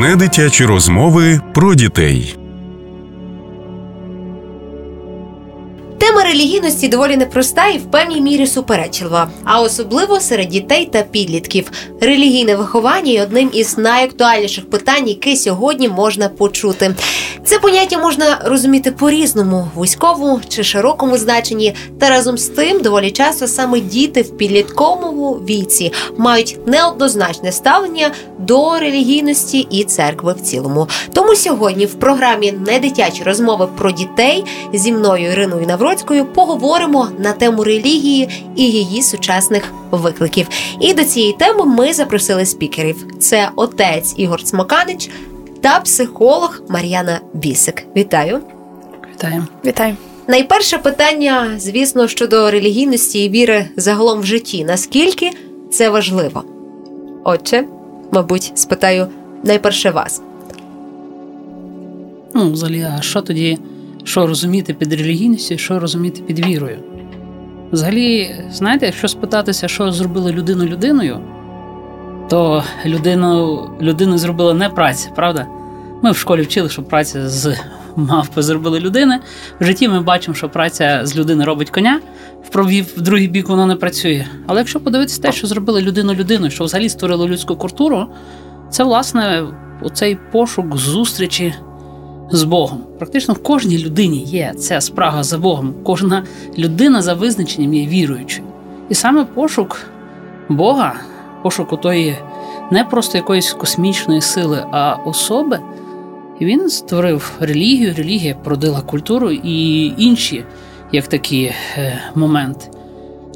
Недитячі розмови про дітей. Релігійності доволі непроста і в певній мірі суперечлива, а особливо серед дітей та підлітків. Релігійне виховання є одним із найактуальніших питань, які сьогодні можна почути. Це поняття можна розуміти по-різному, вузькому чи широкому значенні, та разом з тим доволі часто саме діти в підлітковому віці мають неоднозначне ставлення до релігійності і церкви в цілому. Тому сьогодні в програмі «Недитячі розмови про дітей зі мною Іриною Навроцькою поговоримо на тему релігії і її сучасних викликів. І до цієї теми ми запросили спікерів: це отець Ігор Цмоканич та психолог Мар'яна Бісик. Вітаю! Вітаю. Вітаю. Найперше питання, звісно, щодо релігійності і віри загалом в житті. Наскільки це важливо? Отже, мабуть, спитаю найперше вас. Ну, взагалі, а що тоді, що розуміти під релігійністю, що розуміти під вірою? Взагалі, знаєте, якщо спитатися, що зробила людину людиною, то людину людину зробила не праця, правда? Ми в школі вчили, що праця з мавпи зробили людини. В житті ми бачимо, що праця з людини робить коня, в другий бік воно не працює. Але якщо подивитися те, що зробили людину людиною, що взагалі створило людську культуру, це власне оцей пошук зустрічі з Богом. Практично в кожній людині є ця спрага за Богом. Кожна людина за визначенням є віруючою. І саме пошук Бога, пошук тої не просто якоїсь космічної сили, а особи. Він створив релігію, релігія породила культуру і інші, як такі е, моменти.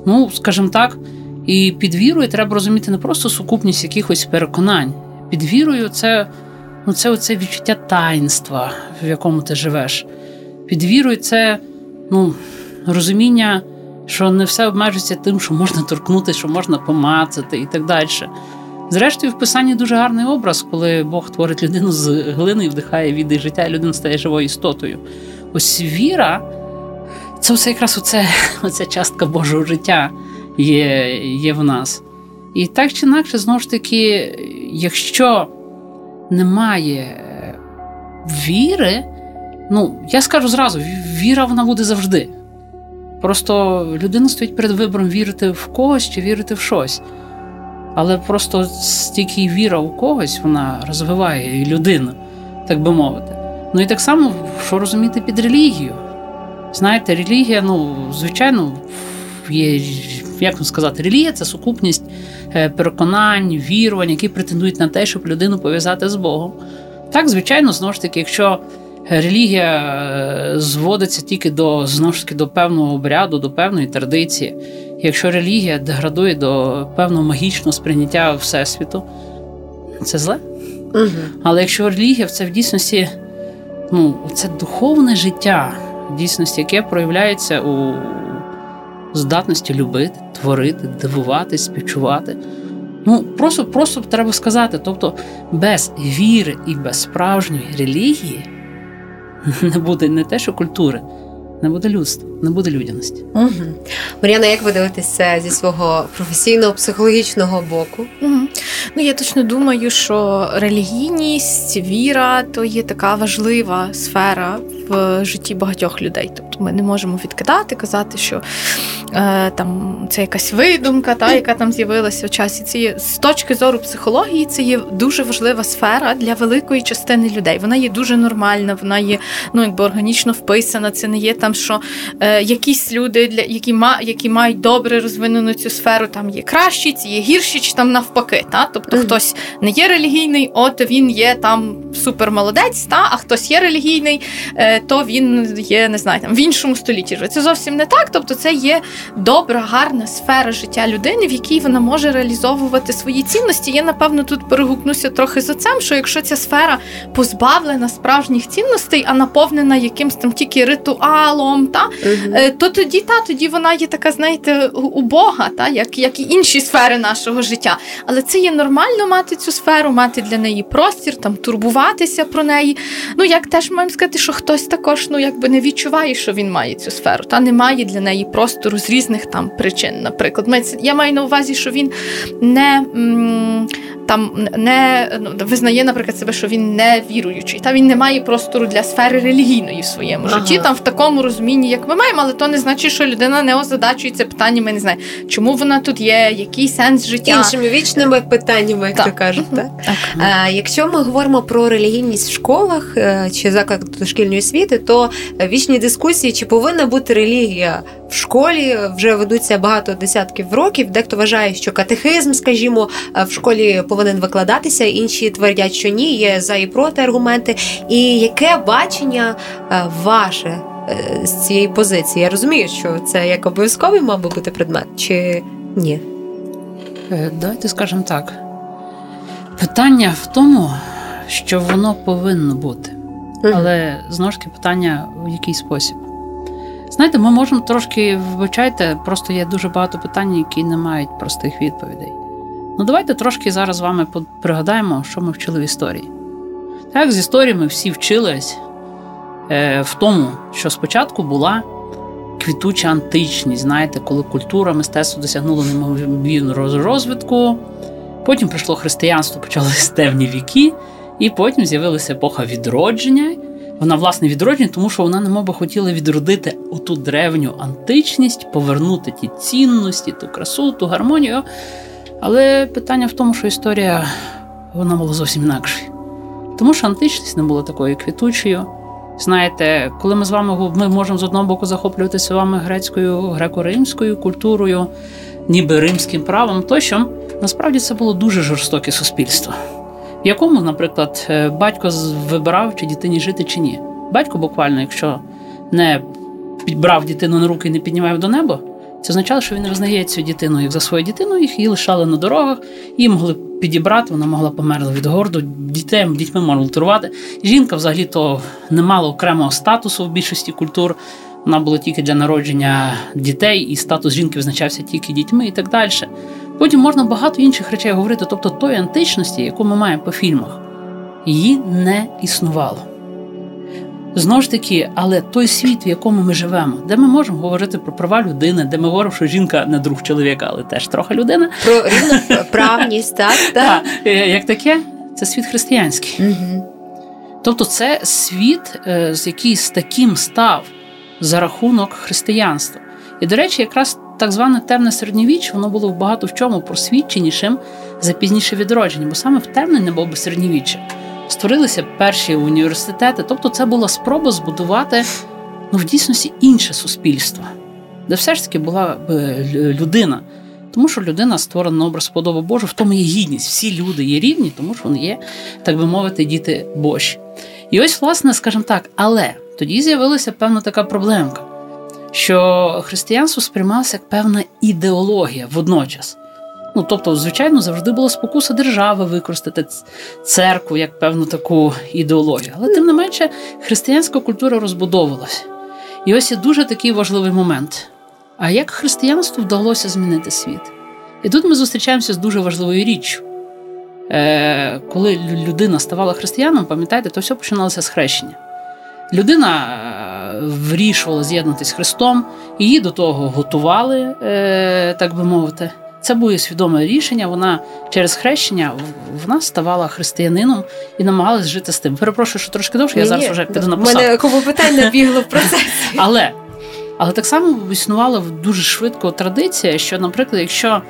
Ну, скажімо так, і під вірою треба розуміти не просто сукупність якихось переконань. Під вірою це ну, це оце відчуття таїнства, в якому ти живеш. Під вірою це ну, розуміння, що не все обмежується тим, що можна торкнути, що можна помацати і так далі. Зрештою, в писанні дуже гарний образ, коли Бог творить людину з глини і вдихає від життя, і людина стає живою істотою. Ось віра це все якраз оце, оця частка Божого життя є, є в нас. І так чи інакше, знову ж таки, якщо немає е, віри, ну, я скажу зразу, віра вона буде завжди. Просто людина стоїть перед вибором вірити в когось чи вірити в щось. Але просто стільки віра у когось вона розвиває людину, так би мовити. Ну і так само, що розуміти під релігію. Знаєте, релігія, ну, звичайно, є, як вам сказати, релігія це сукупність е, переконань, вірувань, які претендують на те, щоб людину пов'язати з Богом. Так, звичайно, знову ж таки, якщо релігія е, зводиться тільки до знову ж таки до певного обряду, до певної традиції. Якщо релігія деградує до певного магічного сприйняття Всесвіту, це зле. Угу. Але якщо релігія це в дійсності ну, це духовне життя, в дійсності, яке проявляється у здатності любити, творити, дивуватись, співчувати. Ну, просто просто треба сказати, тобто без віри і без справжньої релігії не буде не те, що культури, не буде людства, не буде людяності. Угу. Мар'яна, як ви дивитеся зі свого професійного психологічного боку? Угу. Ну я точно думаю, що релігійність, віра то є така важлива сфера в житті багатьох людей. Тобто ми не можемо відкидати, казати, що там це якась видумка, та яка там з'явилася в часі. Це є з точки зору психології, це є дуже важлива сфера для великої частини людей. Вона є дуже нормальна, вона є ну якби органічно вписана. Це не є там, що е, якісь люди, для які ма які мають добре розвинену цю сферу, там є кращі, ці є гірші, чи там навпаки. Та? Тобто хтось не є релігійний, от він є там супермолодець, та а хтось є релігійний, е, то він є не знаю, там в іншому столітті. Це зовсім не так. Тобто, це є добра, гарна сфера життя людини, в якій вона може реалізовувати свої цінності. Я напевно тут перегукнуся трохи за цим, що якщо ця сфера позбавлена справжніх цінностей, а наповнена якимсь там тільки ритуалом, та угу. то тоді та тоді вона є така, знаєте, убога, та як, як і інші сфери нашого життя. Але це є нормально мати цю сферу, мати для неї простір, там турбуватися про неї. Ну як теж маємо сказати, що хтось також ну якби не відчуває, що він має цю сферу, та немає для неї простору різних там причин. Наприклад, я маю на увазі, що він не там не ну, визнає, наприклад, себе, що він не віруючий, та він не має простору для сфери релігійної в своєму ага. житті, там в такому розумінні, як ми маємо, але то не значить, що людина не озадачується питаннями, не знаю, чому вона тут є, який сенс життя іншими вічними питаннями, як так. то кажуть. Так? так. А, Якщо ми говоримо про релігійність в школах е, чи закладах дошкільної освіти, то вічні дискусії, чи повинна бути релігія в школі, вже ведуться багато десятків років. Дехто вважає, що катехизм, скажімо, в школі повинен викладатися. Інші твердять, що ні, є за і проти аргументи. І яке бачення е, ваше е, з цієї позиції? Я розумію, що це як обов'язковий мав би бути предмет, чи ні? Е, давайте скажемо так. Питання в тому, що воно повинно бути. Але знову ж таки питання в який спосіб. Знаєте, ми можемо трошки вибачайте, просто є дуже багато питань, які не мають простих відповідей. Ну, давайте трошки зараз з вами пригадаємо, що ми вчили в історії. Так, з історії ми всі вчились е, в тому, що спочатку була квітуча античність, знаєте, коли культура, мистецтво досягнуло неймовірного розвитку. Потім прийшло християнство, почалися темні віки, і потім з'явилася епоха відродження. Вона, власне, відродження, тому що вона немов би хотіла відродити оту древню античність, повернути ті цінності, ту красу, ту гармонію. Але питання в тому, що історія вона була зовсім інакшою. Тому що античність не була такою квітучою. Знаєте, коли ми з вами ми можемо з одного боку захоплюватися вами грецькою, греко-римською культурою, ніби римським правом, тощо насправді це було дуже жорстоке суспільство, в якому, наприклад, е, батько вибирав, чи дитині жити, чи ні. Батько буквально, якщо не підбрав дитину на руки і не піднімав до неба, це означало, що він визнає цю дитину як за свою дитину, їх її лишали на дорогах, її могли підібрати, вона могла померла від горду, дітей, дітьми можна лутурувати. Жінка взагалі то не мала окремого статусу в більшості культур. Вона була тільки для народження дітей, і статус жінки визначався тільки дітьми і так далі. Потім можна багато інших речей говорити, тобто тої античності, яку ми маємо по фільмах, її не існувало. Знову ж таки, але той світ, в якому ми живемо, де ми можемо говорити про права людини, де ми говоримо, що жінка не друг чоловіка, але теж трохи людина. Про рівноправність, так? так. Е, як таке, це світ християнський. Тобто, це світ, е, з який з таким став за рахунок християнства. І, до речі, якраз так зване темне середньовіччя, воно було в багато в чому просвідченішим за пізніше відродження, бо саме в темне би середньовіччя створилися перші університети. Тобто, це була спроба збудувати ну, в дійсності інше суспільство, де все ж таки була людина. Тому що людина створена на образ подоби Божу, в тому є гідність. Всі люди є рівні, тому що вони є, так би мовити, діти Божі. І ось, власне, скажімо так, але тоді з'явилася певна така проблемка, що християнство сприймалося як певна ідеологія водночас. Ну, тобто, звичайно, завжди була спокуса держави використати церкву як певну таку ідеологію. Але тим не менше, християнська культура розбудовувалася. І ось є дуже такий важливий момент. А як християнству вдалося змінити світ? І тут ми зустрічаємося з дуже важливою річчю. Е, Коли людина ставала християном, пам'ятаєте, то все починалося з хрещення. Людина е, вирішувала з'єднатися з Христом, її до того готували, е, так би мовити. Це було свідоме рішення. Вона через хрещення вона ставала християнином і намагалась жити з тим. Перепрошую, що трошки довше, я зараз вже піду на посаду. мене кому питань набігло в процесі. Але але так само існувала дуже швидко традиція, що, наприклад, якщо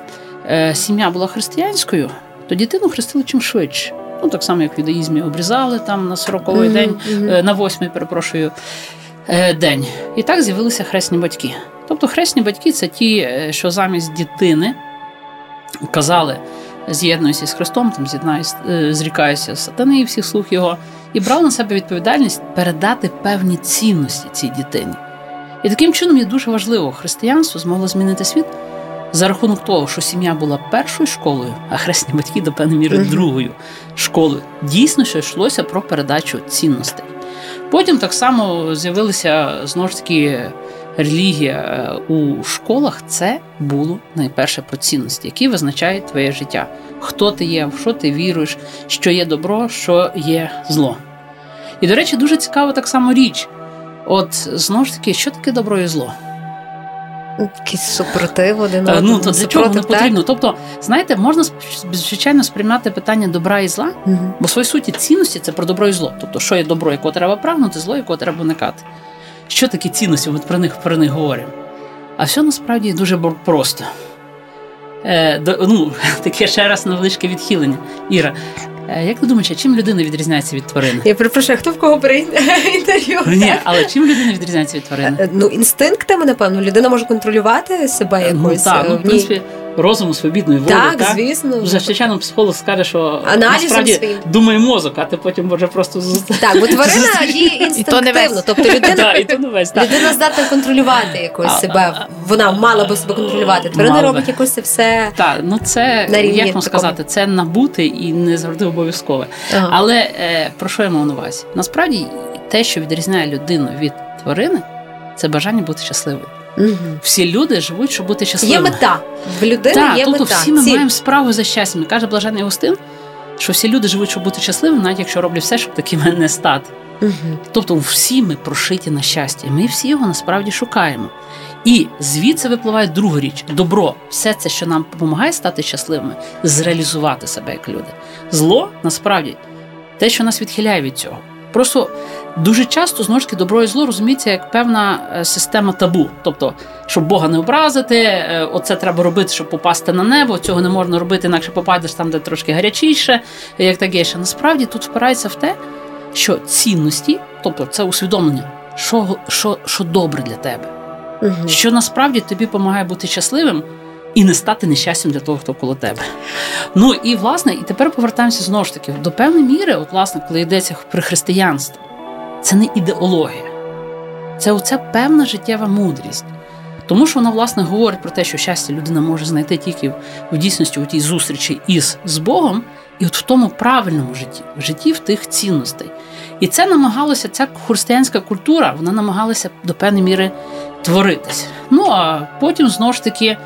е, сім'я була християнською, то дитину хрестили чим швидше. Ну, так само, як в юдаїзмі обрізали там на 40-й mm-hmm, день, mm-hmm. на 8-й, перепрошую, е, день. І так з'явилися хресні батьки. Тобто хресні батьки це ті, е, що замість дитини казали, з'єднуюся з Христом, там з'єднаюся, е, зрікаюся сатани і всіх слух його, і брав на себе відповідальність передати певні цінності цій дитині. І таким чином є дуже важливо, християнство змогло змінити світ за рахунок того, що сім'я була першою школою, а хресні батьки до певної міри другою школою. Дійсно, що йшлося про передачу цінностей. Потім так само з'явилися знову ж таки релігія е, у школах це було найперше про цінності, які визначають твоє життя. Хто ти є, в що ти віруєш, що є добро, що є зло. І, до речі, дуже цікава так само річ. От знову ж таки, що таке добро і зло? Якийсь супротив один Та, одному. ну то для чого воно потрібно? Тобто, знаєте, можна звичайно сприймати питання добра і зла, Мгм. бо в своїй суті цінності це про добро і зло. Тобто, що є добро, якого треба прагнути, зло, якого треба уникати. Що такі цінності? От про них про них говоримо. А все насправді дуже просто. Е, до, ну, таке ще раз невеличке відхилення. Іра, як ви думаєте, чим людина відрізняється від тварин? Я перепрошую, хто в кого бере інтерв'ю? Ні, але чим людина відрізняється від тварини? Е, Ну, інстинктами, напевно, людина може контролювати себе Ну якось. так, е, ну, в принципі, розуму, свобідною волею. так, звісно. Вже звичайно психолог скаже, що Аналізом насправді своїм. думає мозок, а ти потім може просто Так, бо тварина не інстинктивно. Тобто людина, так. людина здатна контролювати якось себе. Вона мала би себе контролювати. Тварина робить якось це все. Так, ну це як вам сказати, це набути і не завжди обов'язкове. Але е, про що я мав на увазі? Насправді те, що відрізняє людину від тварини, це бажання бути щасливою. Мгм. Всі люди живуть, щоб бути Є мета. В людини Так, є тобто мета. всі ми Ціль. маємо справу за щастям. Каже блажений Августин, що всі люди живуть, щоб бути щасливими, навіть якщо роблять все, щоб такими не стати. Мгм. Тобто всі ми прошиті на щастя, і ми всі його насправді шукаємо. І звідси випливає друга річ: добро, все це, що нам допомагає стати щасливими, зреалізувати себе як люди. Зло насправді те, що нас відхиляє від цього. Просто дуже часто знову ж таки добро і зло розуміється як певна е, система табу. Тобто, щоб Бога не образити, е, оце треба робити, щоб попасти на небо. Цього не можна робити, інакше попадеш там, де трошки гарячіше, як таке. ще. Насправді тут впирається в те, що цінності, тобто це усвідомлення, що, що, що добре для тебе, Мгм. що насправді тобі допомагає бути щасливим і не стати нещастям для того, хто коло тебе. Ну і власне, і тепер повертаємося знову ж таки до певної міри, от власне, коли йдеться про християнство, це не ідеологія, це оця певна життєва мудрість. Тому що вона, власне, говорить про те, що щастя людина може знайти тільки в- дійсності у тій зустрічі із з Богом, і от в тому правильному житті, в житті в тих цінностей. І це намагалося, ця християнська культура, вона намагалася до певної міри творитись. Ну а потім знову ж таки,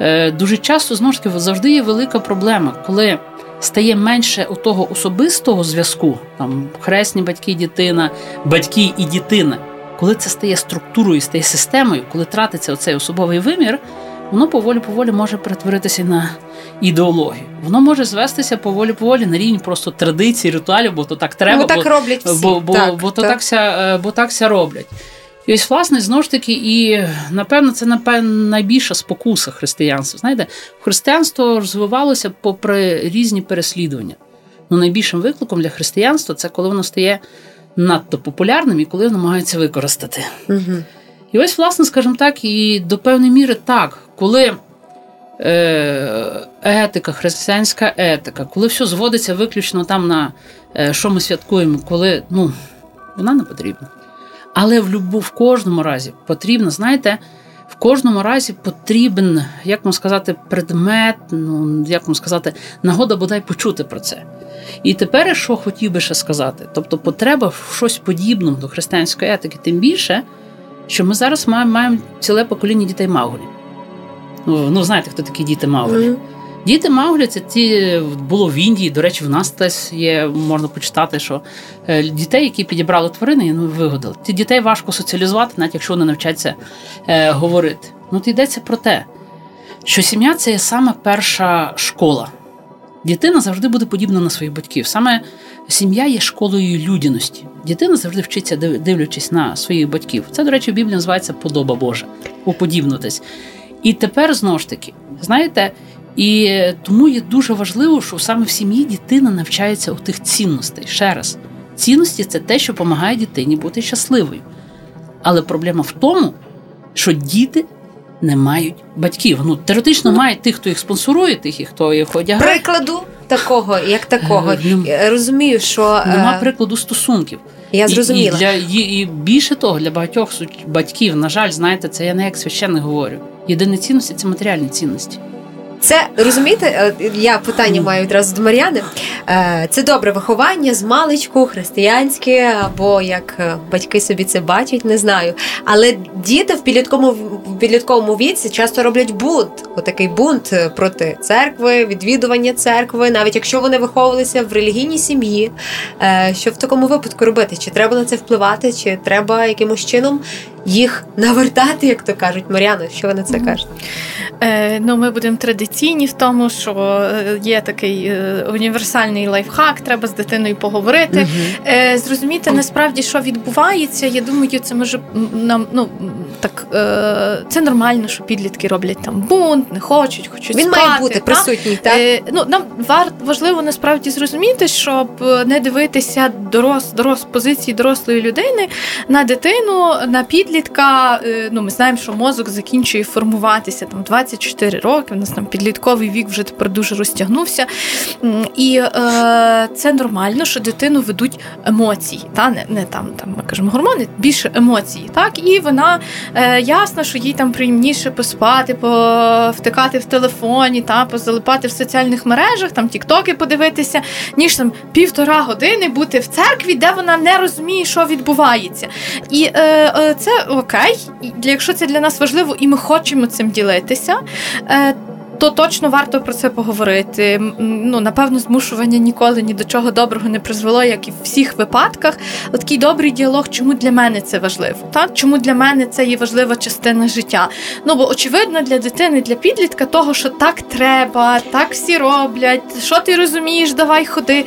е, дуже часто знову ж таки завжди є велика проблема, коли стає менше у того особистого зв'язку, там хресні батьки, і дитина, батьки і дитина. Коли це стає структурою, стає системою, коли тратиться оцей особовий вимір, воно поволі-поволі може перетворитися на ідеологію. Воно може звестися поволі-поволі на рівні просто традицій, ритуалів, бо то так треба. Ну, так бо, роблять всі. бо, бо, так, бо, то так. так. ся, е, бо так ся роблять. І ось, власне, знову ж таки, і напевно, це напевно найбільша спокуса християнства. Знаєте, християнство розвивалося попри різні переслідування. Ну, найбільшим викликом для християнства це коли воно стає надто популярним і коли воно намагається використати. Мгм. І ось, власне, скажімо так, і до певної міри так, коли е, етика, християнська етика, коли все зводиться виключно там на е, що ми святкуємо, коли ну, вона не потрібна. Але в любу, в кожному разі потрібно, знаєте, в кожному разі потрібен, як вам сказати, предмет, ну як вам сказати, нагода бодай почути про це. І тепер, що хотів би ще сказати, тобто потреба в щось подібному до християнської етики, тим більше, що ми зараз маємо, маємо ціле покоління дітей Мауглі. Ну, ну знаєте, хто такі діти Мауглі? Діти Мауглі це ті було в Індії. До речі, в нас теж є, можна почитати, що е, дітей, які підібрали тварини, ну вигодили. Ті дітей важко соціалізувати, навіть якщо вони навчаться е, говорити. Ну, то йдеться про те, що сім'я це є саме перша школа. Дитина завжди буде подібна на своїх батьків. Саме сім'я є школою людяності. Дитина завжди вчиться, дивлячись на своїх батьків. Це, до речі, в Біблії називається подоба Божа, уподібнитись. І тепер знову ж таки, знаєте, і тому є дуже важливо, що саме в сім'ї дитина навчається у тих цінностей. Ще раз, цінності це те, що допомагає дитині бути щасливою. Але проблема в тому, що діти не мають батьків. Ну, теоретично мають тих, хто їх спонсорує, тих, і хто їх одягає. Прикладу такого, як такого. Е, ну, Розумію, що е, Нема прикладу стосунків. я І, і, для, і, і більше того, для багатьох батьків, на жаль, знаєте, це я не як священник говорю. Єдині цінності це матеріальні цінності. Це розумієте, е, я питання маю відразу до Мар'яни. Е, Це добре виховання з маличку, християнське, або як е, батьки собі це бачать, не знаю. Але діти в підлітковому в підлітковому віці часто роблять бунт. Отакий бунт проти церкви, відвідування церкви, навіть якщо вони виховувалися в релігійній сім'ї. Що в такому випадку робити? Чи треба на це впливати, чи треба якимось чином їх навертати, як то кажуть. Мар'яна, що ви на це кажете? Е, ну, Ми будемо традиційні в тому, що е, є такий е, універсальний лайфхак, треба з дитиною поговорити. Угу. Е, Зрозуміти насправді, що відбувається. Я думаю, це може нам ну так е, це нормально, що підлітки роблять там бунт, не хочуть, хочуть Він спати. має бути присутній. так? Е, ну Нам вар, важливо насправді зрозуміти, щоб не дивитися дорос, дорос позиції дорослої людини на дитину, на підлітка. Е, ну, Ми знаємо, що мозок закінчує формуватися там 24 роки. У нас там підлітковий вік вже тепер дуже розтягнувся. І е, це нормально, що дитину ведуть емоції, та не не там, там ми кажемо гормони, більше емоції. Так, і вона е, ясно, що їй там приємніше поспати, повтикати в телефоні, та позалипати в соціальних мережах, там тіктоки подивитися, ніж там півтора години бути в церкві, де вона не розуміє, що відбувається. І е, е, це окей, якщо це для нас важливо, і ми хочемо цим ділитися. Е, то точно варто про це поговорити. Ну, напевно, змушування ніколи ні до чого доброго не призвело, як і в всіх випадках. От такий добрий діалог, чому для мене це важливо? Так? Чому для мене це є важлива частина життя? Ну бо очевидно, для дитини, для підлітка, того, що так треба, так всі роблять. Що ти розумієш, давай ходи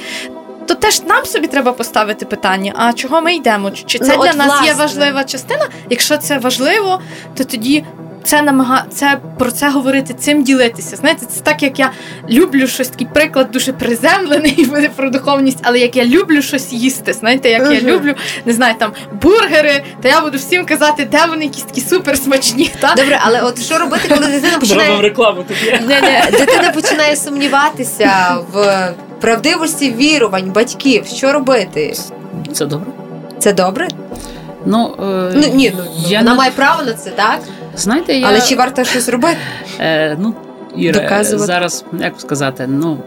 то теж нам собі треба поставити питання: а чого ми йдемо? Чи це ну, для нас власне. є важлива частина? Якщо це важливо, то тоді. Це намага це про це говорити, цим ділитися. Знаєте, це так, як я люблю щось, такий приклад дуже приземлений буде про духовність, але як я люблю щось їсти, знаєте, як uh-huh. я люблю, не знаю, там бургери, то я буду всім казати, де вони якісь такі супер смачні. Та? Добре, але от що робити, коли дитина починає рекламу дитина починає сумніватися в правдивості вірувань батьків. Що робити? Це добре. Це добре? Ну, е, ну ні, ну я вона не... має право на це, так? Знаєте, я... Але чи варто щось робити? Е, Ну, Іра, Доказувати. зараз, як сказати, ну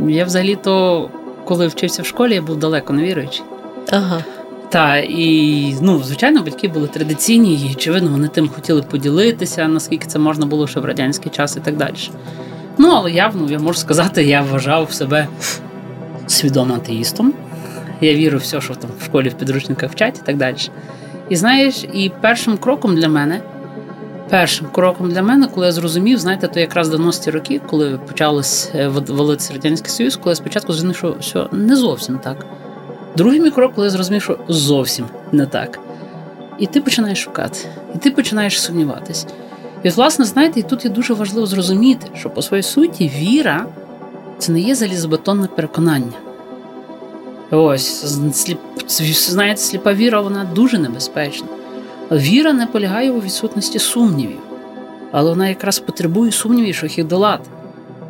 я взагалі-то, коли вчився в школі, я був далеко не віруючий. Ага. Та і ну, звичайно, батьки були традиційні, і очевидно, вони тим хотіли поділитися, наскільки це можна було ще в радянський час і так далі. Ну, але явно, я можу сказати, я вважав себе свідомим атеїстом. Я вірю в все, що там в школі в підручниках вчать і так далі. І знаєш, і першим кроком для мене, першим кроком для мене, коли я зрозумів, знаєте, то якраз 90-ті роки, коли почалось е, валитися Радянський Союз, коли я спочатку зрозумів, що все не зовсім так. Другий мій крок, коли я зрозумів, що зовсім не так. І ти починаєш шукати, і ти починаєш сумніватись. І, власне, знаєте, і тут є дуже важливо зрозуміти, що по своїй суті віра це не є залізобетонне переконання. Ось, сліп, знаєте, сліпа віра, вона дуже небезпечна. Віра не полягає у відсутності сумнівів, але вона якраз потребує сумнівів, щоб їх долати.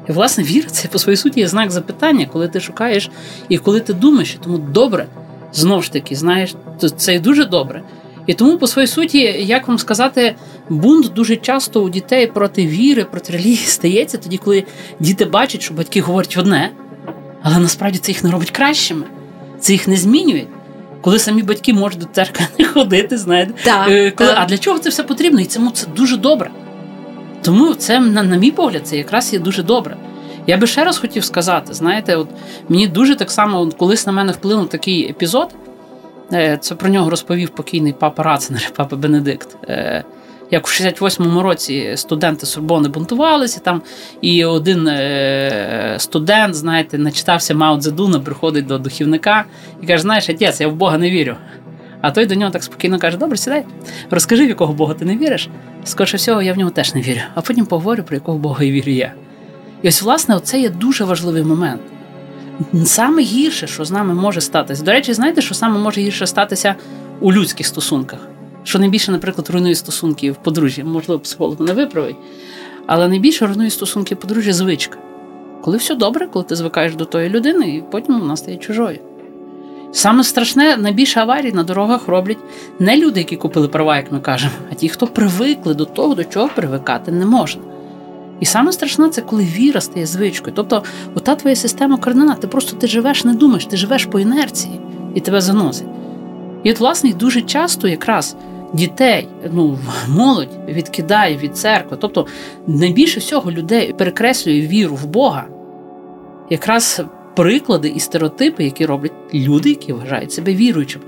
І, власне, віра це по своїй суті є знак запитання, коли ти шукаєш і коли ти думаєш, тому добре, знову ж таки, знаєш, це і дуже добре. І тому, по своїй суті, як вам сказати, бунт дуже часто у дітей проти віри, проти релігії стається тоді, коли діти бачать, що батьки говорять одне, але насправді це їх не робить кращими, це їх не змінює. Коли самі батьки можуть до церкви не ходити, знаєте, так, е, коли, так. а для чого це все потрібно? І цьому це дуже добре. Тому це, на, на мій погляд, це якраз є дуже добре. Я би ще раз хотів сказати, знаєте, от мені дуже так само, от колись на мене вплинув такий епізод. Е, це про нього розповів покійний папа Рацингер, папа Бенедикт. Е, як у 68-му році студенти Сорбони бунтувалися там, і один е, студент, знаєте, начитався Мао Цзедуна, приходить до духівника і каже: Знаєш, отець, я в Бога не вірю. А той до нього так спокійно каже: Добре, сідай, розкажи, в якого Бога ти не віриш. Скоріше всього, я в нього теж не вірю. А потім поговорю, про якого Бога і вірю я. І ось, власне, це є дуже важливий момент. Саме гірше, що з нами може статися. До речі, знаєте, що саме може гірше статися у людських стосунках? Що найбільше, наприклад, руйнує стосунки в подружжі, можливо, психолог не виправить, але найбільше руйнує стосунки в подружжя звичка. Коли все добре, коли ти звикаєш до тої людини, і потім вона стає чужою. Саме страшне, найбільше аварій на дорогах роблять не люди, які купили права, як ми кажемо, а ті, хто привикли до того, до чого привикати не можна. І саме страшне це коли віра стає звичкою. Тобто, ота твоя система координат, ти просто ти живеш, не думаєш, ти живеш по інерції і тебе заносить. І от, власне, дуже часто якраз дітей, ну, молодь відкидає від церкви. Тобто, найбільше всього людей перекреслює віру в Бога, якраз приклади і стереотипи, які роблять люди, які вважають себе віруючими,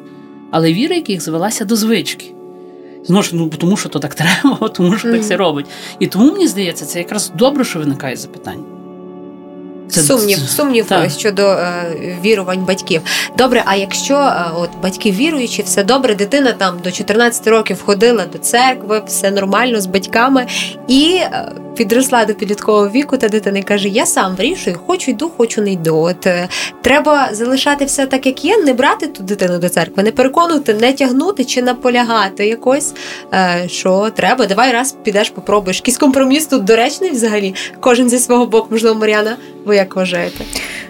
але віра, яких звелася до звички. Знову ж ну тому, що то так треба, тому що mm-hmm. так все робить. І тому мені здається, це якраз добре, що виникає запитання. Це сумнів, сумнів так. щодо е, вірувань батьків. Добре, а якщо е, от батьки віруючі, все добре, дитина там до 14 років ходила до церкви, все нормально з батьками, і е, підросла до підліткового віку, та дитина каже: Я сам вирішую, хочу йду, хочу не йду. От е, треба залишати все так, як є, не брати ту дитину до церкви, не переконувати, не тягнути чи наполягати якось, е, що треба. Давай раз підеш, попробуєш. Якийсь компроміс тут доречний взагалі. Кожен зі свого боку, можливо, Мар'яна. Ви як вважаєте?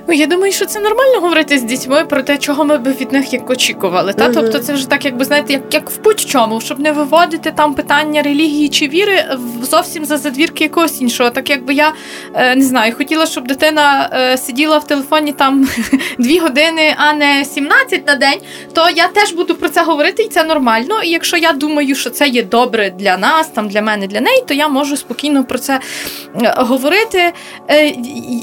Ну, я думаю, що це нормально говорити з дітьми про те, чого ми би від них як очікували. Та? Uh-huh. Тобто, це вже так, якби знаєте, як як в будь-чому, щоб не виводити там питання релігії чи віри зовсім за задвірки якогось іншого. Так якби я е, не знаю, хотіла, щоб дитина е, сиділа в телефоні там дві години, а не 17 на день, то я теж буду про це говорити, і це нормально. І якщо я думаю, що це є добре для нас, там для мене, для неї, то я можу спокійно про це е, говорити.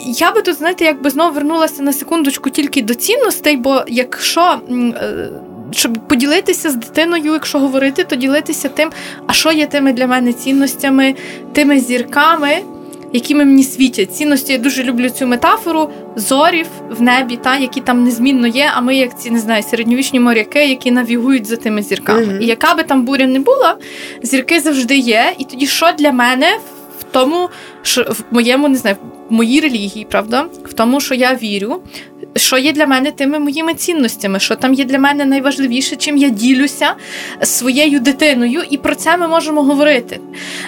Я би тут, знаєте, якби знову вернулася повернулася на секундочку тільки до цінностей, бо якщо. Е, щоб поділитися з дитиною, якщо говорити, то ділитися тим, а що є тими для мене цінностями, тими зірками, якими мені світять. Цінності я дуже люблю цю метафору зорів в небі, та які там незмінно є. А ми, як ці не знаю, середньовічні моряки, які навігують за тими зірками. Mm-hmm. І яка би там буря не була, зірки завжди є. І тоді, що для мене в тому, що в моєму не знаю, моїй релігії, правда, в тому, що я вірю, що є для мене тими моїми цінностями, що там є для мене найважливіше, чим я ділюся своєю дитиною, і про це ми можемо говорити.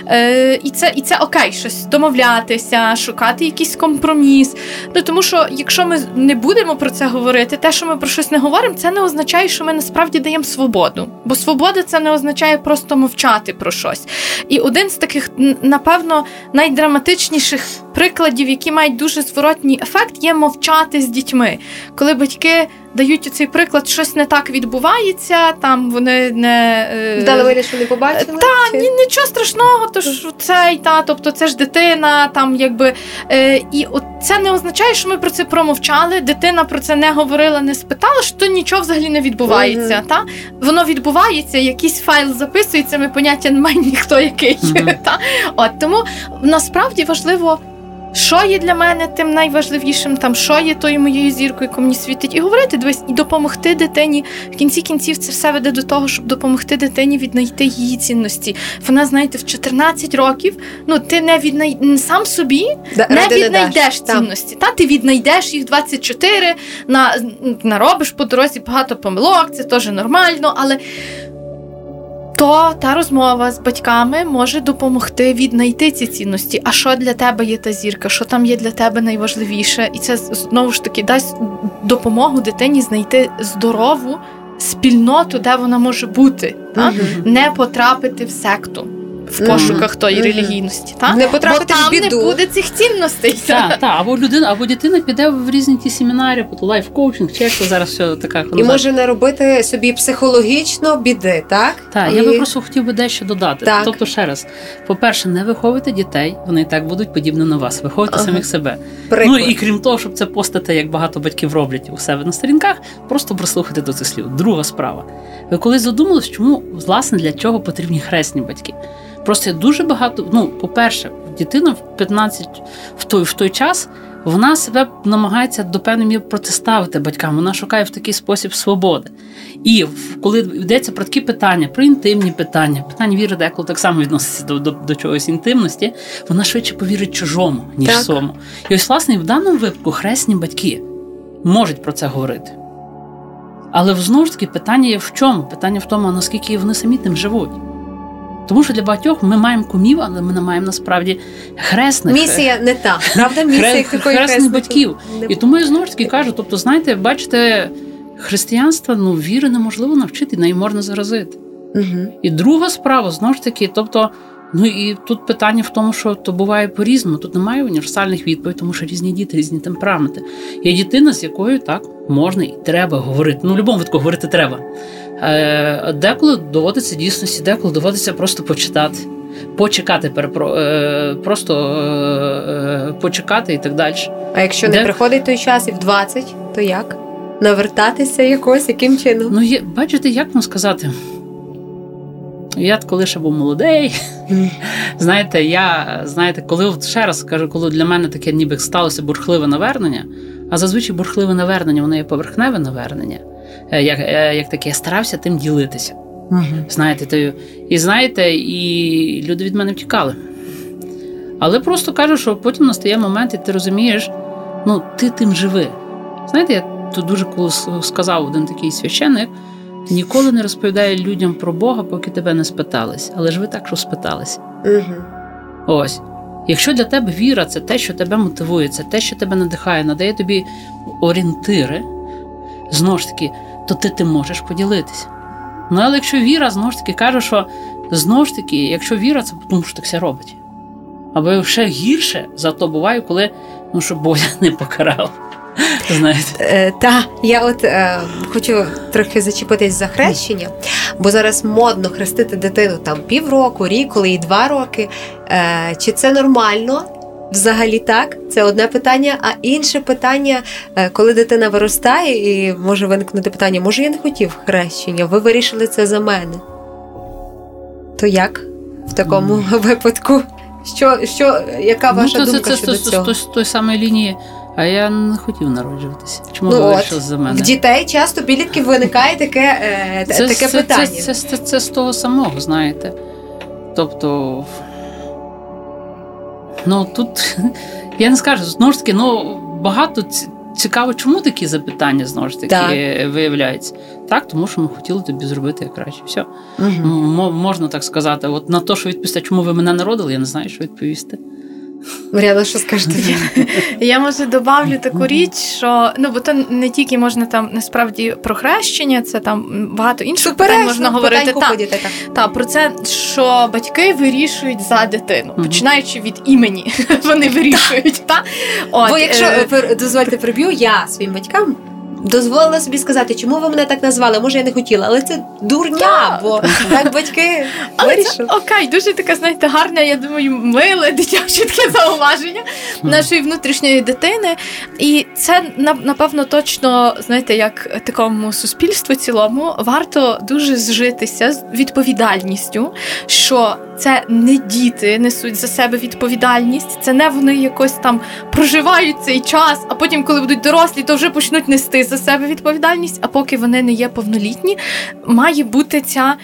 Е, І це і це окей, щось домовлятися, шукати якийсь компроміс. Ну тому що якщо ми не будемо про це говорити, те, що ми про щось не говоримо, це не означає, що ми насправді даємо свободу. Бо свобода це не означає просто мовчати про щось. І один з таких, напевно, найдраматичніших прикладів, які мають дуже зворотній ефект, є мовчати з дітьми. Коли батьки дають цей приклад, щось не так відбувається, там вони не е, дали не побачили? Та чи? ні, нічого страшного, то ж цей та, тобто це ж дитина, там якби е, і от це не означає, що ми про це промовчали. Дитина про це не говорила, не спитала, що то нічого взагалі не відбувається. mm Та воно відбувається, якийсь файл записується. Ми поняття не має ніхто який. mm Та от тому насправді важливо що є для мене тим найважливішим, там що є тою моєю зіркою, яку мені світить, і говорити дивись, і допомогти дитині. В кінці кінців це все веде до того, щоб допомогти дитині віднайти її цінності. Вона, знаєте, в 14 років ну ти не віднай сам собі да, не віднайдеш цінності. Та ти віднайдеш їх 24, на наробиш по дорозі багато помилок, це теж нормально, але то та розмова з батьками може допомогти віднайти ці цінності. А що для тебе є та зірка? Що там є для тебе найважливіше? І це знову ж таки дасть допомогу дитині знайти здорову спільноту, де вона може бути, та? не потрапити в секту в пошуках тої релігійності. Та? Не потрапити Бо там в біду. не буде цих цінностей. Так, та, або людина, або дитина піде в різні ті семінари, life coaching, чи як зараз все така І може не робити собі психологічно біди, так? Так, і... я би просто хотів би дещо додати. Так. Тобто, ще раз, по-перше, не виховуйте дітей, вони і так будуть подібні на вас. Виховуйте ага. самих себе. Приклад. Ну і крім того, щоб це постати, як багато батьків роблять у себе на сторінках, просто прислухати до цих слів. Друга справа. Ви колись задумались, чому власне для чого потрібні хресні батьки? Просто дуже багато. Ну, по-перше, дитина в 15 в той в той час вона себе намагається до певної міри протиставити батькам. Вона шукає в такий спосіб свободи. І коли йдеться про такі питання, про інтимні питання, питання віри, деколи так само відноситься до до, до чогось інтимності, вона швидше повірить чужому, ніж так. своєму. І ось, власне, в даному випадку хресні батьки можуть про це говорити. Але знову ж таки питання є в чому? Питання в тому, наскільки вони самі тим живуть. Тому що для багатьох ми маємо кумів, але ми не маємо насправді хресних місія не та правда місія Хре, хресних батьків. Не... І тому я знову ж таки кажу: тобто, знаєте, бачите, християнство ну віри неможливо навчити, неї можна заразити. Угу. І друга справа знову ж таки, тобто. Ну і тут питання в тому, що то буває по-різному. Тут немає універсальних відповідей, тому що різні діти, різні темпераменти. Є дитина, з якою так можна і треба говорити. Ну, в будь-якому випадку говорити треба. Е, деколи доводиться дійсності, деколи доводиться просто почитати, почекати, перепро... Е, просто е, почекати і так далі. А якщо не приходить той час і в 20, то як? Навертатися якось, яким чином? Ну, є, бачите, як вам сказати? Я коли ще був молодий, знаєте, я знаєте, коли ще раз кажу, коли для мене таке ніби сталося бурхливе навернення, а зазвичай бурхливе навернення, воно є поверхневе навернення. Е, Як, е, як таке, я старався тим ділитися. Знаєте, то, і знаєте, і люди від мене втікали. Але просто кажу, що потім настає момент, і ти розумієш, ну, ти тим живи. Знаєте, я тут дуже коли сказав один такий священник, ніколи не розповідає людям про Бога, поки тебе не спитались. Але ж ви так, що спитались. Угу. Ось. Якщо для тебе віра це те, що тебе мотивує, це те, що тебе надихає, надає тобі орієнтири, знову ж таки, то ти тим можеш поділитися. Ну, але якщо віра, знову ж таки, каже, що знову ж таки, якщо віра, це тому що так все робить. Або ще гірше зато буває, коли ну, щоб Бог не покарав. Знаєте. Е, та я от е, хочу трохи зачепитись за хрещення, бо зараз модно хрестити дитину там півроку, рік, коли і два роки. Е, чи це нормально? Взагалі так, це одне питання. А інше питання, е, коли дитина виростає, і може виникнути питання: може я не хотів хрещення? Ви вирішили це за мене? То як в такому випадку? Що, що, яка ваша ну, то, думка це, щодо це, цього? З, з, тої самої лінії, а я не хотів народжуватися. Чому Ну ви от, вирішили за мене? В дітей часто підлітків виникає таке, е, це, таке це, питання. Це, це, це, це з того самого, знаєте. Тобто. Ну тут я не скажу, знову ж таки, ну багато цікаво, чому такі запитання знову ж таки Так. виявляються. Так, тому що ми хотіли тобі зробити як краще. Все. угу. М- можна так сказати. От на те, що відповісти, чому ви мене народили, я не знаю, що відповісти. Мар'яна, що скажете? Я може добавлю таку річ, що ну бо то не тільки можна там насправді про хрещення, це там багато інших питань можна говорити. та, та, та про це, що батьки вирішують за дитину, угу. починаючи від імені, вони вирішують. Та От, Бо якщо е, дозвольте приб'ю, я своїм батькам дозволила собі сказати, чому ви мене так назвали. Може, я не хотіла, але це дурня, Так. бо так батьки Але вирішили. окей, дуже таке, знаєте, гарне, я думаю, миле дитяче таке зауваження нашої внутрішньої дитини. І це на- напевно точно, знаєте, як такому суспільству цілому варто дуже зжитися з відповідальністю, що це не діти несуть за себе відповідальність, це не вони якось там проживають цей час, а потім, коли будуть дорослі, то вже почнуть нести за себе відповідальність. А поки вони не є повнолітні, має бути ця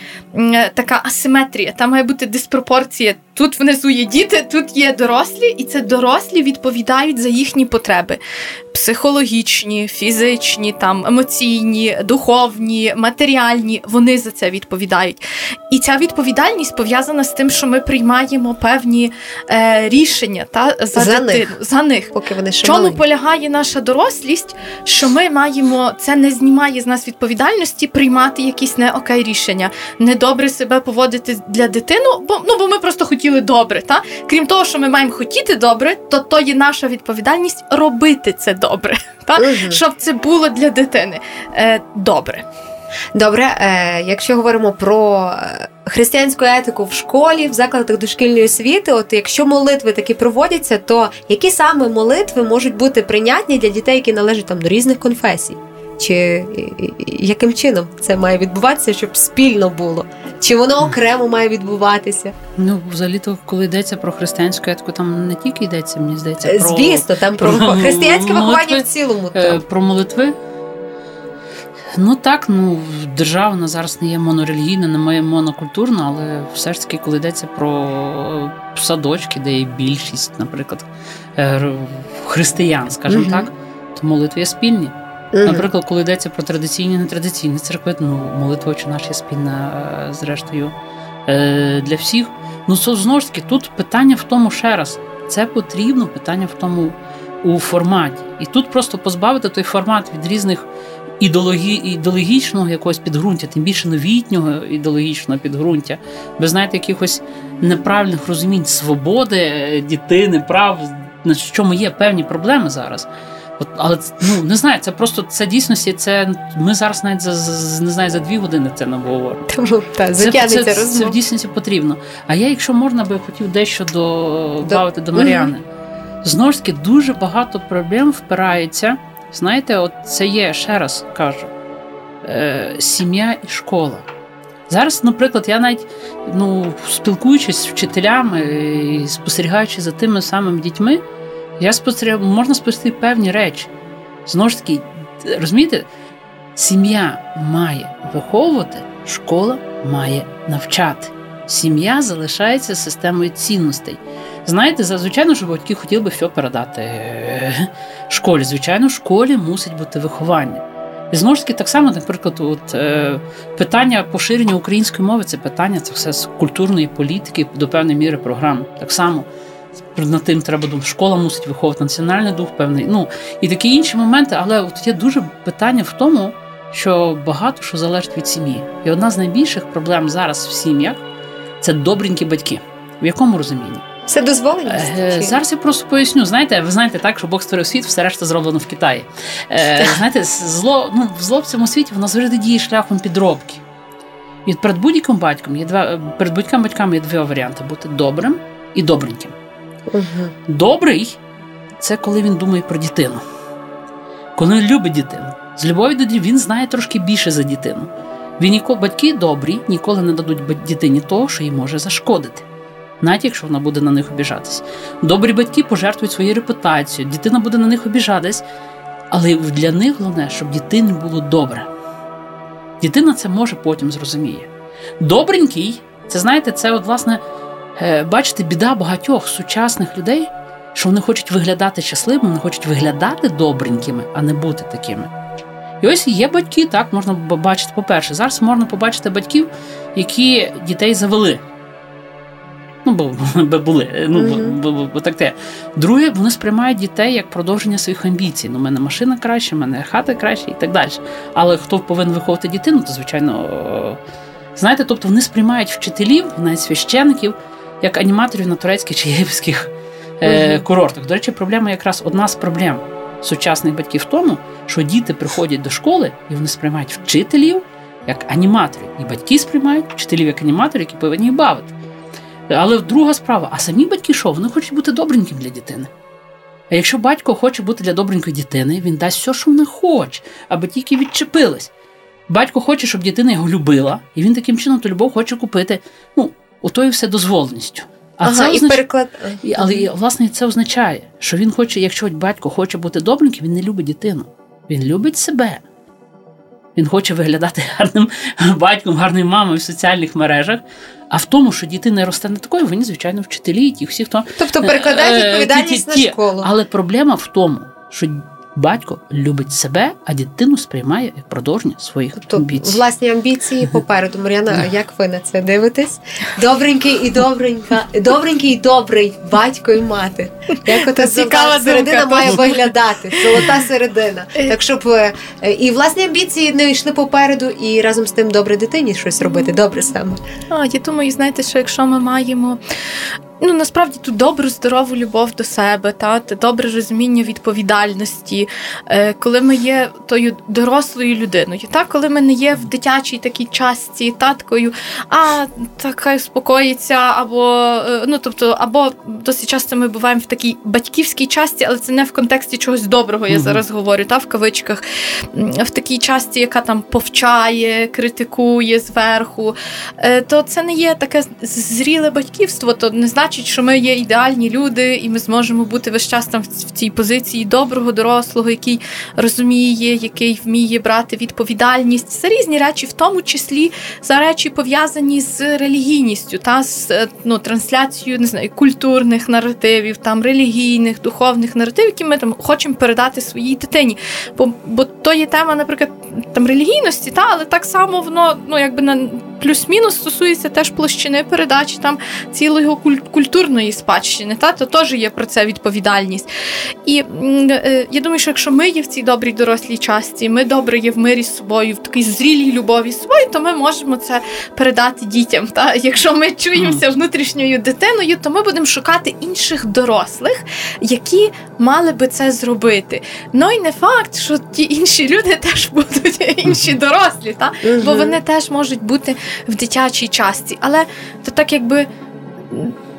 така асиметрія, там має бути диспропорція. Тут внизу є діти, тут є дорослі, і це дорослі відповідають за їхні потреби психологічні, фізичні, там емоційні, духовні, матеріальні. Вони за це відповідають. І ця відповідальність пов'язана з тим, що ми приймаємо певні е, рішення та за, За дитину них. за них. Поки вони ще чому маленькі. полягає наша дорослість? Що ми маємо це не знімає з нас відповідальності приймати якісь не окей рішення, недобре себе поводити для дитини, бо ну бо ми просто хотіли добре. Та крім того, що ми маємо хотіти добре, то то є наша відповідальність робити це добре. Та Мгм. щоб це було для дитини е, добре. Добре, е, якщо говоримо про е, християнську етику в школі, в закладах дошкільної освіти, от якщо молитви такі проводяться, то які саме молитви можуть бути прийнятні для дітей, які належать там до різних конфесій? Чи яким чином це має відбуватися, щоб спільно було? Чи воно окремо має відбуватися? Ну, взагалі-то, коли йдеться про християнську етику, там не тільки йдеться, мені здається, Е, про, Звісно, там про про християнське виховання в цілому. е, то. про молитви. Ну так, ну держава вона зараз не є монорелігійна, не є монокультурна, але все ж таки, коли йдеться про е, садочки, де є більшість, наприклад, е, християн, скажімо Мгм. так, то молитви є спільні. Наприклад, коли йдеться про традиційні і нетрадиційні церкви, ну молитва чи наша є спільна е, зрештою для всіх. Ну це знову ж таки тут питання в тому ще раз. Це потрібно питання в тому у форматі. І тут просто позбавити той формат від різних ідеологі, ідеологічного якогось підґрунтя, тим більше новітнього ідеологічного підґрунтя, без знаєте, якихось неправильних розумінь свободи, дітини, прав, на чому є певні проблеми зараз. От, але ну не знаю, це просто це дійсності. Це ми зараз навіть за, за не знаю за дві години це не обговоримо. Тому та, Це, це, це, розмова. в дійсності потрібно. А я, якщо можна, би хотів дещо додати до, Маріани. Знову ж таки, дуже багато проблем впирається. Знаєте, от це є, ще раз кажу, е, сім'я і школа. Зараз, наприклад, я навіть ну, спілкуючись з вчителями і спостерігаючи за тими самими дітьми, я спостерігаю, можна спостерігати певні речі. Знову ж таки, розумієте, сім'я має виховувати, школа має навчати. Сім'я залишається системою цінностей. Знаєте, звичайно, що батьки хотіли би все передати школі. Звичайно, в школі мусить бути виховання. І знову ж таки, так само, наприклад, от, е, питання поширення української мови це питання, це все з культурної політики до певної міри програм. Так само над тим треба думати. Школа мусить виховувати національний дух, певний. Ну і такі інші моменти, але от є дуже питання в тому, що багато що залежить від сім'ї. І одна з найбільших проблем зараз в сім'ях це добренькі батьки. В якому розумінні? Це дозволеність? Е, зараз я просто поясню. Знаєте, ви знаєте так, що Бог створив світ, все решта зроблено в Китаї. Е, знаєте, зло ну, зло в цьому світі воно завжди діє шляхом підробки. І перед будь-яким батьком є два перед будь-яким батьками є два варіанти: бути добрим і добреньким. Угу. Добрий це коли він думає про дитину, коли він любить дитину. З любові до дітей він знає трошки більше за дитину. Він ніколи батьки добрі, ніколи не дадуть дитині того, що їй може зашкодити навіть якщо вона буде на них обіжатись. Добрі батьки пожертвують своєю репутацією, дитина буде на них обіжатись, але для них головне, щоб дитині було добре. Дитина це може потім зрозуміє. Добренький, це знаєте, це от, власне, е, бачите, біда багатьох сучасних людей, що вони хочуть виглядати щасливими, вони хочуть виглядати добренькими, а не бути такими. І ось є батьки, так можна бачити, по-перше, зараз можна побачити батьків, які дітей завели. Ну, бо, бо були. Ну, mm-hmm. бо, бо, бо, так те. Друге, вони сприймають дітей як продовження своїх амбіцій. Ну, у мене машина краще, у мене хата краще і так далі. Але хто повинен виховувати дитину, то звичайно. Знаєте, тобто вони сприймають вчителів, навіть священиків, як аніматорів на турецьких чи єгипетських е, mm-hmm. курортах. До речі, проблема якраз одна з проблем сучасних батьків в тому, що діти приходять до школи і вони сприймають вчителів як аніматорів. І батьки сприймають вчителів як аніматорів, які повинні їх бавити. Але друга справа, а самі батьки що? Вони хочуть бути добреньким для дитини. А якщо батько хоче бути для добренької дитини, він дасть все, що вона хоче, аби тільки відчепились. Батько хоче, щоб дитина його любила, і він таким чином ту любов хоче купити. Ну, отою все дозволеністю. А ага, це означ... переклад... Але власне це означає, що він хоче, якщо батько хоче бути добреньким, він не любить дитину. Він любить себе. Він хоче виглядати гарним батьком, гарною мамою в соціальних мережах. А в тому, що дитина росте не такою, вони, звичайно, вчителі, і ті всі, хто тобто перекладають е, відповідальність на школу. Але проблема в тому, що батько любить себе, а дитину сприймає як продовження своїх тобто, амбіцій. Власні амбіції попереду. Мар'яна, як ви на це дивитесь? Добренький і добренька, добренький і добрий батько і мати. Як ота цікава середина має виглядати? Золота середина. Так щоб е, і власні амбіції не йшли попереду, і разом з тим добре дитині щось робити. Добре саме. А, Я думаю, знаєте, що якщо ми маємо ну насправді ту добру, здорову любов до себе, та добре розуміння відповідальності, е, коли ми є тою дорослою людиною, та коли ми не є в дитячій такій часті, та такою, а так хай успокоїться, або е, ну тобто, або досить часто ми буваємо в такій батьківській часті, але це не в контексті чогось доброго. Я зараз говорю, та в кавичках, в такій часті, яка там повчає, критикує зверху, е, то це не є таке зріле батьківство, то не значить бачать, що ми є ідеальні люди, і ми зможемо бути весь час там в цій позиції доброго, дорослого, який розуміє, який вміє брати відповідальність за різні речі, в тому числі за речі пов'язані з релігійністю, та з е, ну, трансляцією не знаю, культурних наративів, там релігійних, духовних наративів, які ми там хочемо передати своїй дитині. Бо бо то є тема, наприклад, там релігійності, та але так само воно ну якби на плюс-мінус стосується теж площини передачі там цілого культурної спадщини, та то теж є про це відповідальність. І е, я думаю, що якщо ми є в цій добрій дорослій часті, ми добре є в мирі з собою, в такій зрілій любові з собою, то ми можемо це передати дітям. Та Якщо ми чуємося внутрішньою дитиною, то ми будемо шукати інших дорослих, які мали би це зробити. Ну і не факт, що ті інші люди теж будуть інші дорослі, та? бо вони теж можуть бути в дитячій часті. Але то так якби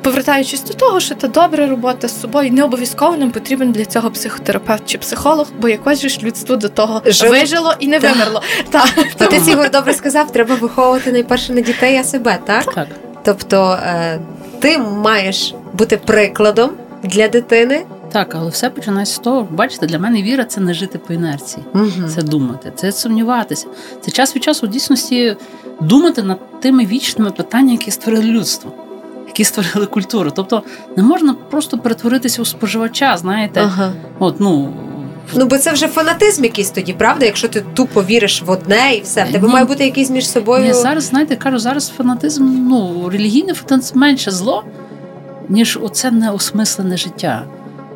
повертаючись до того, що це добра робота з собою, не обов'язково нам потрібен для цього психотерапевт чи психолог, бо якось ж людство до того Жило. вижило і не Так. вимерло. Так. То ти Ігор добре сказав, треба виховувати найперше не дітей, а себе, так? Так. Тобто е, ти маєш бути прикладом для дитини. Так, але все починається з того, бачите, для мене віра це не жити по інерції, це думати, це сумніватися. Це час від часу в дійсності думати над тими вічними питаннями, які створили людство, які створили культуру. Тобто не можна просто перетворитися у споживача, знаєте, Ага. от ну. Ну, бо це вже фанатизм якийсь тоді, правда? Якщо ти тупо віриш в одне і все, в тебе Ні. має бути якийсь між собою. Ні, зараз, знаєте, кажу, зараз фанатизм, ну, релігійний фанатизм менше зло, ніж оце неосмислене життя.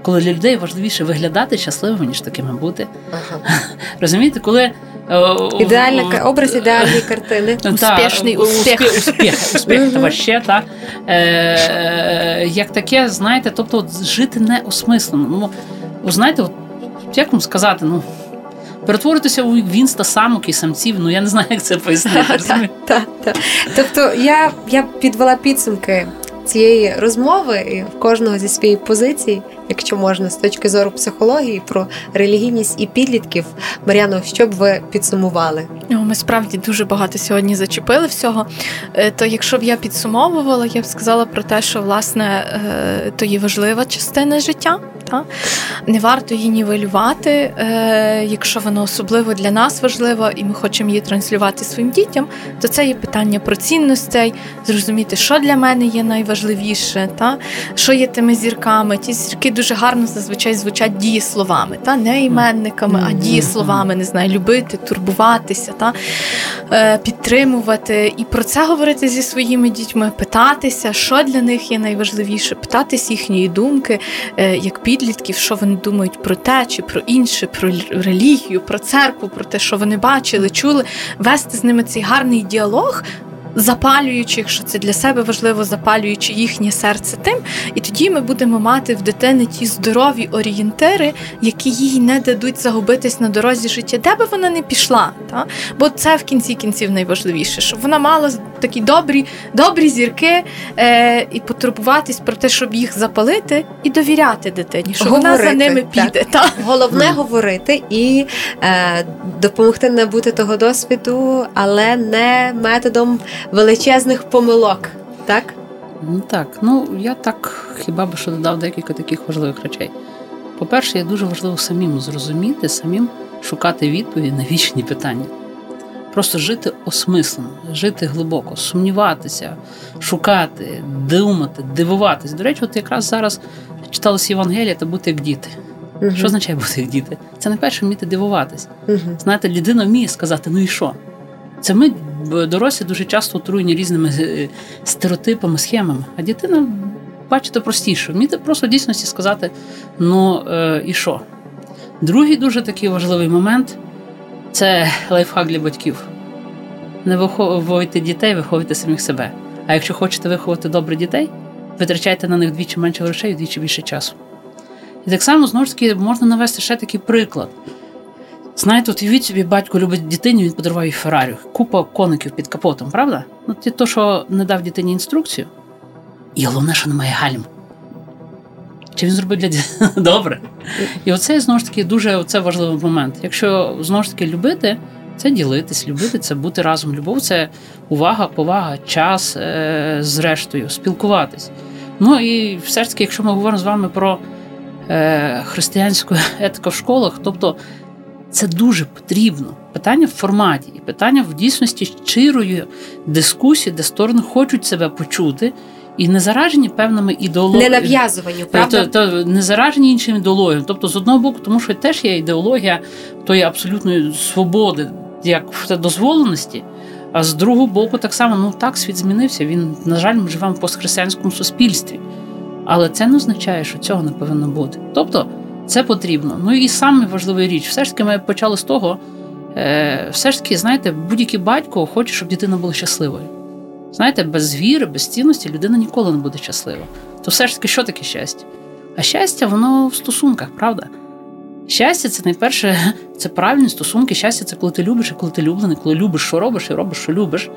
Коли для людей важливіше виглядати щасливими, ніж такими бути. Ага. Розумієте, коли е, Ідеальна образ ідеальної картини. Успішний успіх. успіх. Успіх, та ваще, та. Е, як таке, знаєте, тобто от жити неосмислено. Ну, ви знаєте, от, як вам сказати, ну, перетворитися у вінста самок і самців, ну я не знаю, як це пояснити. розумієте? Так, так. Тобто я, я підвела підсумки цієї розмови і в кожного зі своєї позиції, якщо можна, з точки зору психології про релігійність і підлітків. Мар'яно, що б ви підсумували? Ну, Ми справді дуже багато сьогодні зачепили всього. Е, То якщо б я підсумовувала, я б сказала про те, що власне е, то є важлива частина життя. Та? Не варто її нівелювати, е, якщо воно особливо для нас важливо, і ми хочемо її транслювати своїм дітям, то це є питання про цінностей, зрозуміти, що для мене є найважливіше, та? що є тими зірками. Ті зірки дуже гарно зазвичай звучать дієсловами, та? не іменниками, а Мгм. дієсловами, не знаю, любити, турбуватися, та? е, підтримувати. І про це говорити зі своїми дітьми, питатися, що для них є найважливіше, питатись їхньої думки, е, як підлітків, що вони думають про те чи про інше, про релігію, про церкву, про те, що вони бачили, чули, вести з ними цей гарний діалог. Запалюючи, якщо це для себе важливо, запалюючи їхнє серце тим, і тоді ми будемо мати в дитини ті здорові орієнтири, які їй не дадуть загубитись на дорозі життя, де би вона не пішла. Та? Бо це в кінці кінців найважливіше, щоб вона мала такі добрі, добрі зірки е, і потурбуватись про те, щоб їх запалити, і довіряти дитині, що вона за ними так. піде. Та? Головне Мгм. говорити і е, допомогти набути того досвіду, але не методом величезних помилок. Так? Ну так, ну я так хіба би що додав декілька таких важливих речей. По-перше, є дуже важливо самим зрозуміти, самим шукати відповіді на вічні питання. Просто жити осмислено, жити глибоко, сумніватися, шукати, думати, дивуватись. До речі, от якраз зараз читалося Євангелія та бути як діти. Мгм. Що означає бути як діти? Це найперше вміти дивуватись. Мгм. Знаєте, людина вміє сказати, ну і що? Це ми, дорослі, дуже часто отруєні різними е, стереотипами, схемами. А дитина, бачите, простіше. Вміти просто в дійсності сказати, ну е, і що? Другий дуже такий важливий момент це лайфхак для батьків. Не виховуйте дітей, виховуйте самих себе. А якщо хочете виховати добре дітей, витрачайте на них вдвічі менше грошей, вдвічі більше часу. І так само знову ж таки можна навести ще такий приклад. Знаєте, от уявіть собі, батько любить дитині, він подарував їй Феррарі. Купа коників під капотом, правда? Ну, то, що не дав дитині інструкцію. І головне, що немає гальм. Чи він зробив для? Добре. І оце знову ж таки дуже оце важливий момент. Якщо знову ж таки любити, це ділитись, любити це бути разом. Любов це увага, повага, час, е, зрештою, спілкуватись. Ну і все ж таки, якщо ми говоримо з вами про е, християнську етику в школах, тобто це дуже потрібно. Питання в форматі і питання в дійсності щирої дискусії, де сторони хочуть себе почути і не заражені певними ідеологіями. Не нав'язуванню, правда? То, то не заражені іншими ідеологіями. Тобто, з одного боку, тому що теж є ідеологія тої абсолютної свободи, як в дозволеності. А з другого боку, так само, ну так, світ змінився. Він, на жаль, ми живемо в постхристиянському суспільстві. Але це не означає, що цього не повинно бути. Тобто, це потрібно. Ну і саме важлива річ, все ж таки, ми почали з того, е, все ж таки, знаєте, будь-який батько хоче, щоб дитина була щасливою. Знаєте, без віри, без цінності людина ніколи не буде щаслива. То все ж таки, що таке щастя? А щастя, воно в стосунках, правда? Щастя, це найперше, це правильні стосунки. Щастя, це коли ти любиш, і коли ти люблений, коли любиш, що робиш, і робиш, що любиш,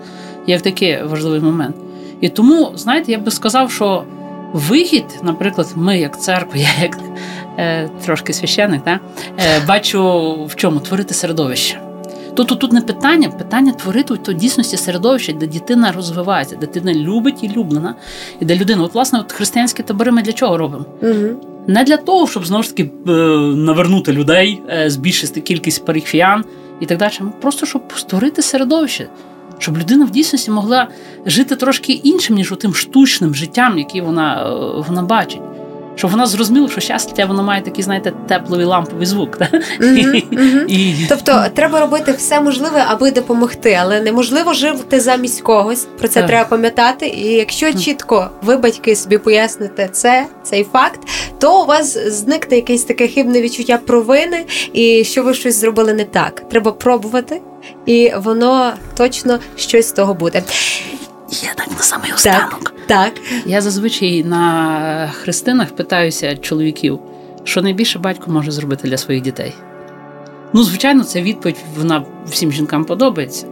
як такий важливий момент. І тому, знаєте, я би сказав, що Вихід, наприклад, ми, як церква, я як е, трошки священник, та, е, бачу в чому творити середовище. Тобто тут не питання, питання творити то дійсності середовище, де дитина розвивається, де дитина любить і люблена, і де людина. От, власне, от християнські табори ми для чого робимо? Угу. Не для того, щоб знову ж таки е, навернути людей, е, збільшити кількість паріхіян і так далі. Просто щоб створити середовище, щоб людина в дійсності могла жити трошки іншим, ніж тим штучним життям, яке вона, е, вона бачить. Щоб вона зрозуміла, що щастя воно має такий, знаєте, тепловий ламповий звук. Тобто треба робити все можливе, аби допомогти, але неможливо жити замість когось. Про це треба пам'ятати. І якщо чітко ви, батьки, собі поясните це, цей факт, то у вас зникне якесь таке хибне відчуття провини, і що ви щось зробили не так. Треба пробувати, і воно точно щось з того буде. Я так на самий останок. Так, Я зазвичай на хрестинах питаюся чоловіків, що найбільше батько може зробити для своїх дітей. Ну, звичайно, ця відповідь вона всім жінкам подобається,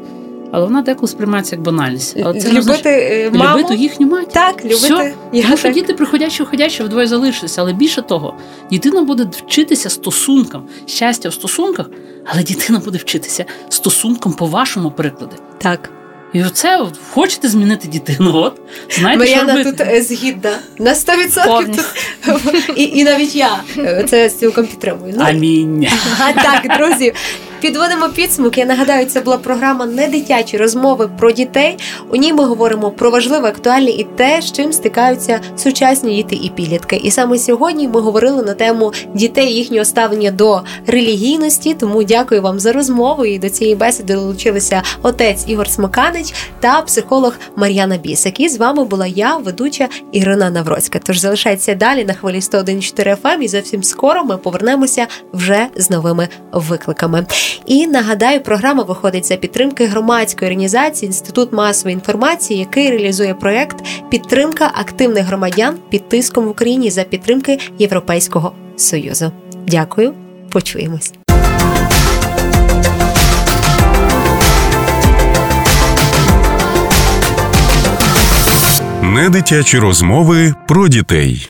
але вона деколи сприймається як банальність. Але це любити е, маму. любити їхню матір. Так, любити. Все. Я Тому що так. діти приходячі, входячі вдвоє залишилися, але більше того, дитина буде вчитися стосункам, щастя в стосунках, але дитина буде вчитися стосункам по вашому прикладу. Так. І оце от, хочете змінити дитину. От знаєте, що робити? тут е, згідна на 100%. Тут, і, і навіть я е, це цілком підтримую. Ну, Амінь. А так, друзі, підводимо підсумок. Я нагадаю, це була програма не дитячі розмови про дітей. У ній ми говоримо про важливе, актуальне і те, з чим стикаються сучасні діти і підлітки. І саме сьогодні ми говорили на тему дітей, їхнього ставлення до релігійності. Тому дякую вам за розмову. І до цієї бесіди долучилися отець Ігор Смоканич та психолог Мар'яна Бісик. І з вами була я, ведуча Ірина Навроцька. Тож залишайтеся далі на хвилі 101.4 FM і зовсім скоро ми повернемося вже з новими викликами. І нагадаю, програма виходить за підтримки громадської організації Інститут масової інформації, який реалізує проект підтримка активних громадян під тиском в Україні за підтримки Європейського союзу. Дякую, почуємось. Недитячі розмови про дітей.